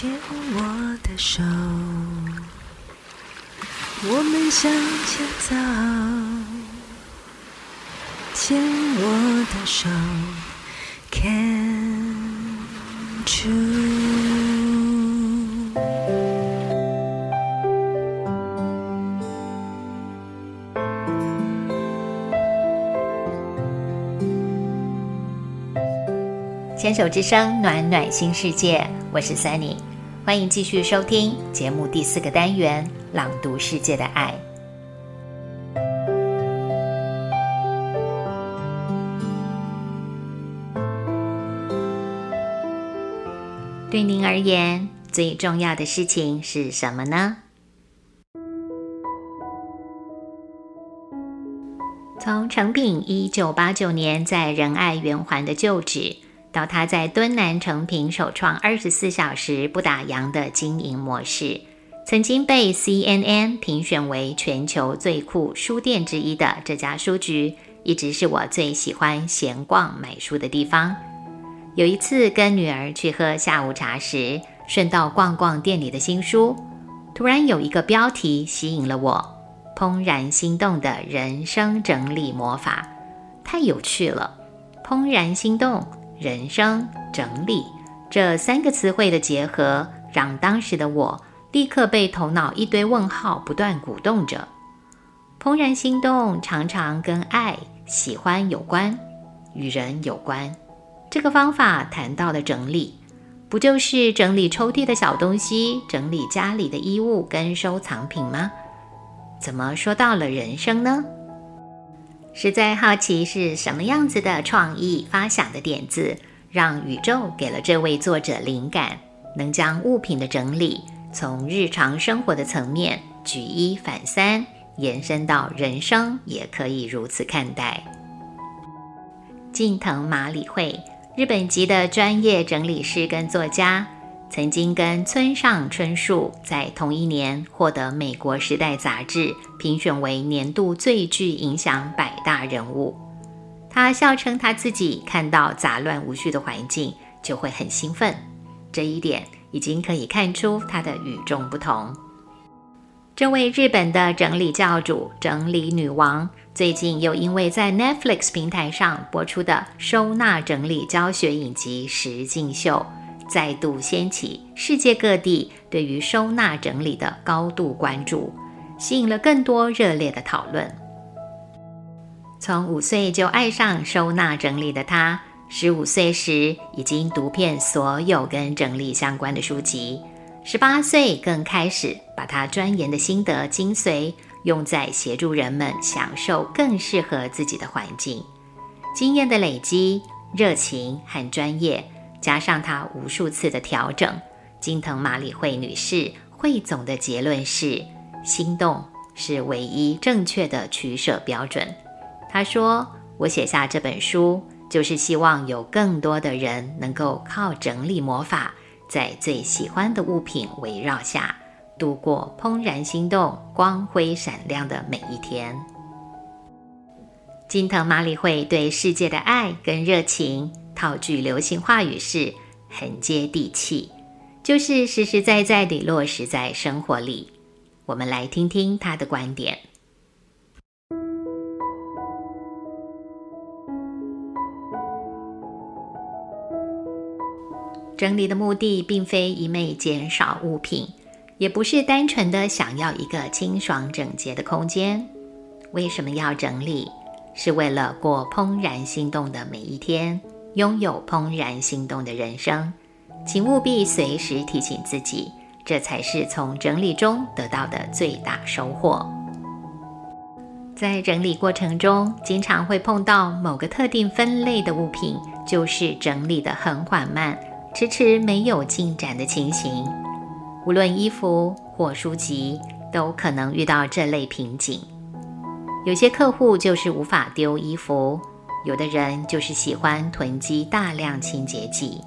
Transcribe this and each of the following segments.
牵我的手，我们向前走。牵我的手，Can true。牵手之声，暖暖新世界，我是 Sunny，欢迎继续收听节目第四个单元《朗读世界的爱》。对您而言，最重要的事情是什么呢？从成品一九八九年在仁爱圆环的旧址。到他在敦南成品首创二十四小时不打烊的经营模式，曾经被 CNN 评选为全球最酷书店之一的这家书局，一直是我最喜欢闲逛买书的地方。有一次跟女儿去喝下午茶时，顺道逛逛店里的新书，突然有一个标题吸引了我：怦然心动的人生整理魔法，太有趣了！怦然心动。人生整理这三个词汇的结合，让当时的我立刻被头脑一堆问号不断鼓动着。怦然心动常常跟爱、喜欢有关，与人有关。这个方法谈到的整理，不就是整理抽屉的小东西，整理家里的衣物跟收藏品吗？怎么说到了人生呢？实在好奇是什么样子的创意发想的点子，让宇宙给了这位作者灵感，能将物品的整理从日常生活的层面举一反三，延伸到人生也可以如此看待。近藤麻里惠，日本籍的专业整理师跟作家。曾经跟村上春树在同一年获得美国时代杂志评选为年度最具影响百大人物。他笑称他自己看到杂乱无序的环境就会很兴奋，这一点已经可以看出他的与众不同。这位日本的整理教主、整理女王，最近又因为在 Netflix 平台上播出的收纳整理教学影集《实境秀》。再度掀起世界各地对于收纳整理的高度关注，吸引了更多热烈的讨论。从五岁就爱上收纳整理的他，十五岁时已经读遍所有跟整理相关的书籍，十八岁更开始把他钻研的心得精髓用在协助人们享受更适合自己的环境。经验的累积、热情和专业。加上他无数次的调整，金藤玛里惠女士汇总的结论是：心动是唯一正确的取舍标准。她说：“我写下这本书，就是希望有更多的人能够靠整理魔法，在最喜欢的物品围绕下，度过怦然心动、光辉闪亮的每一天。”金藤玛里惠对世界的爱跟热情。套句流行话语是很接地气，就是实实在在地落实在生活里。我们来听听他的观点。整理的目的并非一昧减少物品，也不是单纯的想要一个清爽整洁的空间。为什么要整理？是为了过怦然心动的每一天。拥有怦然心动的人生，请务必随时提醒自己，这才是从整理中得到的最大收获。在整理过程中，经常会碰到某个特定分类的物品，就是整理的很缓慢，迟迟没有进展的情形。无论衣服或书籍，都可能遇到这类瓶颈。有些客户就是无法丢衣服。有的人就是喜欢囤积大量清洁剂。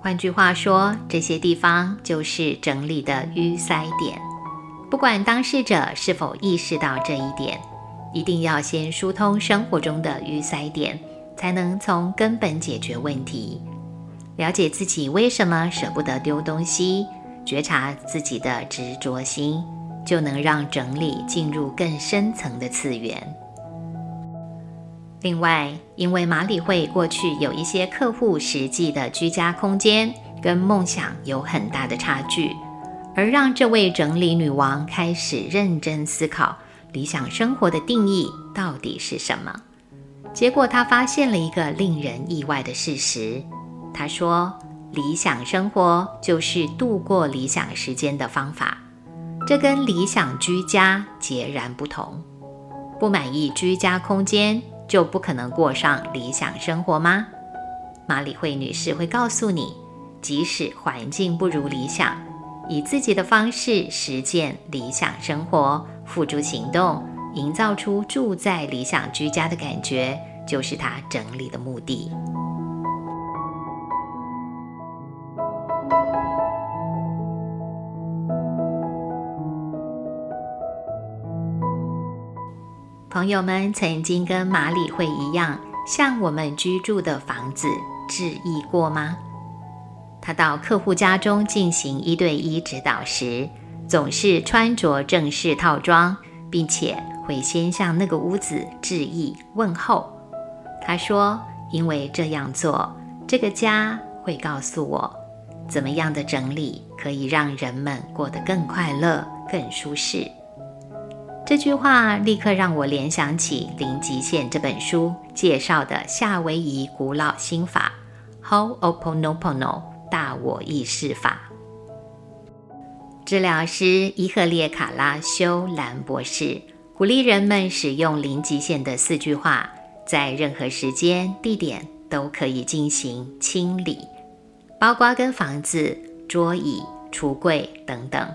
换句话说，这些地方就是整理的淤塞点。不管当事者是否意识到这一点，一定要先疏通生活中的淤塞点，才能从根本解决问题。了解自己为什么舍不得丢东西，觉察自己的执着心，就能让整理进入更深层的次元。另外，因为马里会过去有一些客户实际的居家空间跟梦想有很大的差距，而让这位整理女王开始认真思考理想生活的定义到底是什么。结果，她发现了一个令人意外的事实。她说：“理想生活就是度过理想时间的方法，这跟理想居家截然不同。不满意居家空间。”就不可能过上理想生活吗？马里会女士会告诉你，即使环境不如理想，以自己的方式实践理想生活，付诸行动，营造出住在理想居家的感觉，就是她整理的目的。朋友们曾经跟马里会一样，向我们居住的房子致意过吗？他到客户家中进行一对一指导时，总是穿着正式套装，并且会先向那个屋子致意问候。他说：“因为这样做，这个家会告诉我，怎么样的整理可以让人们过得更快乐、更舒适。”这句话立刻让我联想起《零极限》这本书介绍的夏威夷古老心法 ——Ho'oponopono 大我意识法。治疗师伊赫列卡拉修兰博士鼓励人们使用零极限的四句话，在任何时间、地点都可以进行清理，包括跟房子、桌椅、橱柜等等，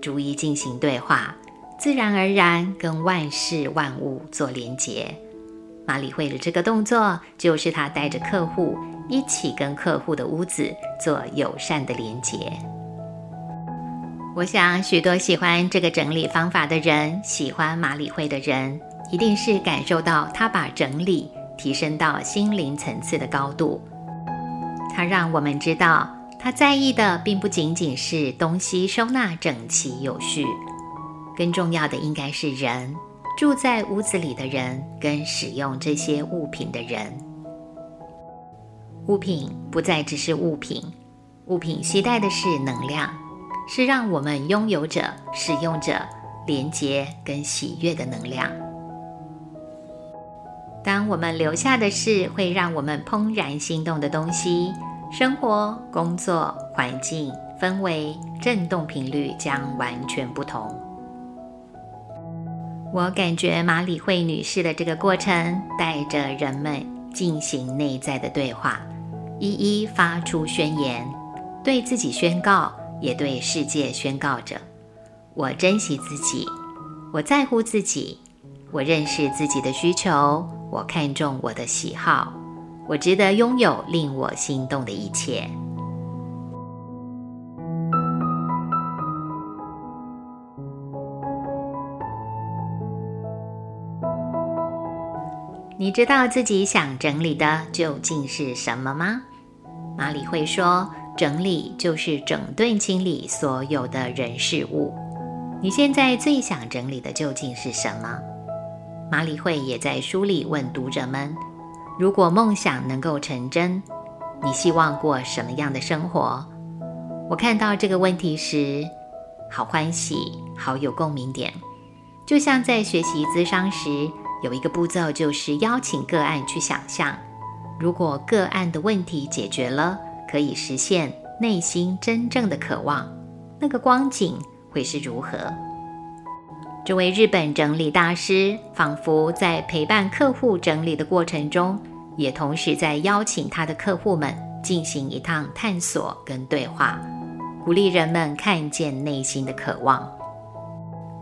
逐一进行对话。自然而然跟万事万物做连结。马里会的这个动作，就是他带着客户一起跟客户的屋子做友善的连结。我想，许多喜欢这个整理方法的人，喜欢马里会的人，一定是感受到他把整理提升到心灵层次的高度。他让我们知道，他在意的并不仅仅是东西收纳整齐有序。更重要的应该是人住在屋子里的人跟使用这些物品的人。物品不再只是物品，物品携带的是能量，是让我们拥有者、使用者连接跟喜悦的能量。当我们留下的是会让我们怦然心动的东西，生活、工作环境氛围振动频率将完全不同。我感觉马里会女士的这个过程，带着人们进行内在的对话，一一发出宣言，对自己宣告，也对世界宣告着：我珍惜自己，我在乎自己，我认识自己的需求，我看重我的喜好，我值得拥有令我心动的一切。你知道自己想整理的究竟是什么吗？马里会说，整理就是整顿清理所有的人事物。你现在最想整理的究竟是什么？马里会也在书里问读者们：如果梦想能够成真，你希望过什么样的生活？我看到这个问题时，好欢喜，好有共鸣点，就像在学习咨商时。有一个步骤，就是邀请个案去想象，如果个案的问题解决了，可以实现内心真正的渴望，那个光景会是如何？这位日本整理大师仿佛在陪伴客户整理的过程中，也同时在邀请他的客户们进行一趟探索跟对话，鼓励人们看见内心的渴望。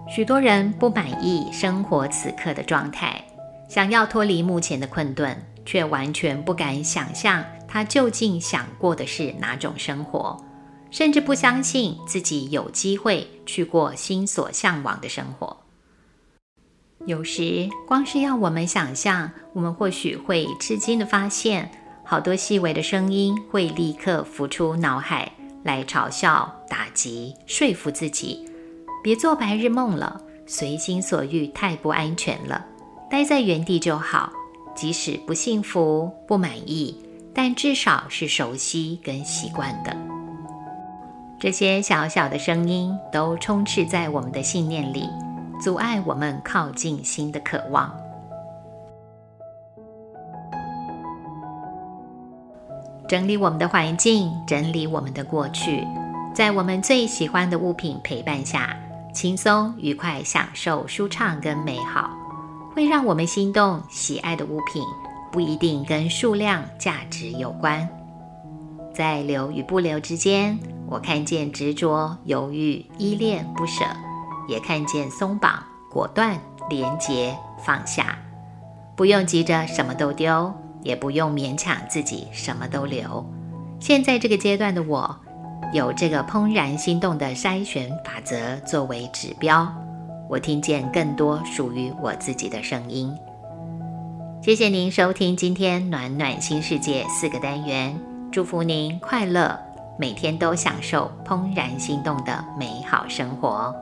许多人不满意生活此刻的状态，想要脱离目前的困顿，却完全不敢想象他究竟想过的是哪种生活，甚至不相信自己有机会去过心所向往的生活。有时，光是要我们想象，我们或许会吃惊的发现，好多细微的声音会立刻浮出脑海，来嘲笑、打击、说服自己，别做白日梦了，随心所欲太不安全了，待在原地就好。即使不幸福、不满意，但至少是熟悉跟习惯的。这些小小的声音都充斥在我们的信念里，阻碍我们靠近新的渴望。整理我们的环境，整理我们的过去，在我们最喜欢的物品陪伴下，轻松愉快享受舒畅跟美好，会让我们心动。喜爱的物品不一定跟数量、价值有关，在留与不留之间，我看见执着、犹豫、依恋、不舍，也看见松绑、果断、廉洁、放下，不用急着什么都丢。也不用勉强自己什么都留。现在这个阶段的我，有这个怦然心动的筛选法则作为指标，我听见更多属于我自己的声音。谢谢您收听今天暖暖新世界四个单元，祝福您快乐，每天都享受怦然心动的美好生活。